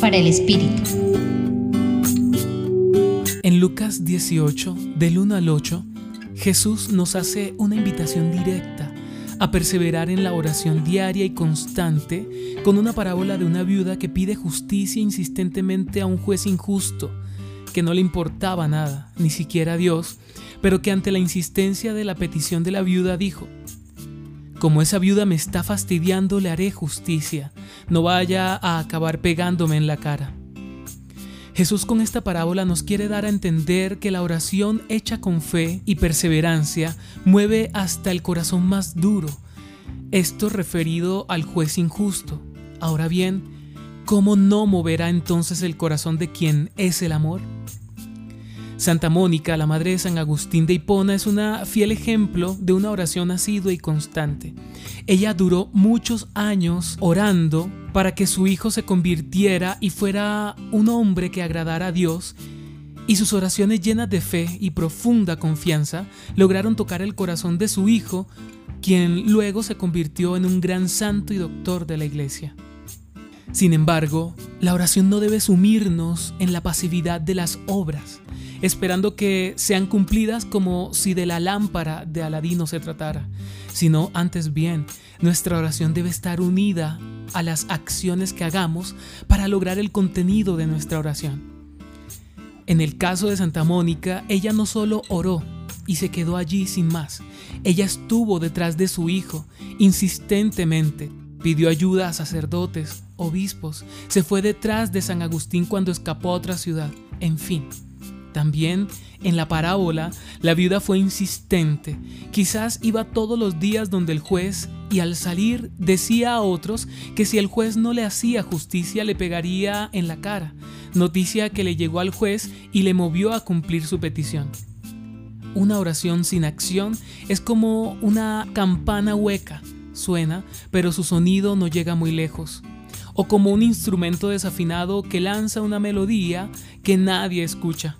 Para el Espíritu. En Lucas 18, del 1 al 8, Jesús nos hace una invitación directa a perseverar en la oración diaria y constante con una parábola de una viuda que pide justicia insistentemente a un juez injusto, que no le importaba nada, ni siquiera a Dios, pero que ante la insistencia de la petición de la viuda dijo, como esa viuda me está fastidiando, le haré justicia, no vaya a acabar pegándome en la cara. Jesús con esta parábola nos quiere dar a entender que la oración hecha con fe y perseverancia mueve hasta el corazón más duro. Esto referido al juez injusto. Ahora bien, ¿cómo no moverá entonces el corazón de quien es el amor? Santa Mónica, la madre de San Agustín de Hipona, es una fiel ejemplo de una oración asidua y constante. Ella duró muchos años orando para que su hijo se convirtiera y fuera un hombre que agradara a Dios, y sus oraciones llenas de fe y profunda confianza lograron tocar el corazón de su hijo, quien luego se convirtió en un gran santo y doctor de la iglesia. Sin embargo, la oración no debe sumirnos en la pasividad de las obras, esperando que sean cumplidas como si de la lámpara de Aladino se tratara, sino antes bien, nuestra oración debe estar unida a las acciones que hagamos para lograr el contenido de nuestra oración. En el caso de Santa Mónica, ella no solo oró y se quedó allí sin más, ella estuvo detrás de su hijo insistentemente, pidió ayuda a sacerdotes, obispos, se fue detrás de San Agustín cuando escapó a otra ciudad, en fin. También en la parábola, la viuda fue insistente. Quizás iba todos los días donde el juez y al salir decía a otros que si el juez no le hacía justicia le pegaría en la cara, noticia que le llegó al juez y le movió a cumplir su petición. Una oración sin acción es como una campana hueca, suena, pero su sonido no llega muy lejos o como un instrumento desafinado que lanza una melodía que nadie escucha.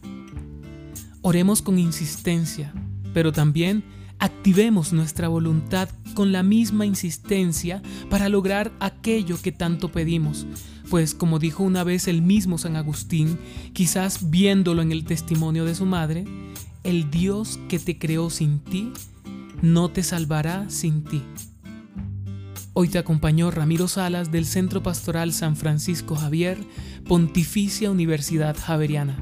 Oremos con insistencia, pero también activemos nuestra voluntad con la misma insistencia para lograr aquello que tanto pedimos, pues como dijo una vez el mismo San Agustín, quizás viéndolo en el testimonio de su madre, el Dios que te creó sin ti, no te salvará sin ti. Hoy te acompañó Ramiro Salas del Centro Pastoral San Francisco Javier, Pontificia Universidad Javeriana.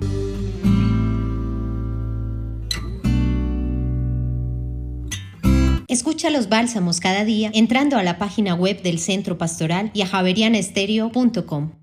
Escucha los bálsamos cada día entrando a la página web del Centro Pastoral y a javerianestereo.com.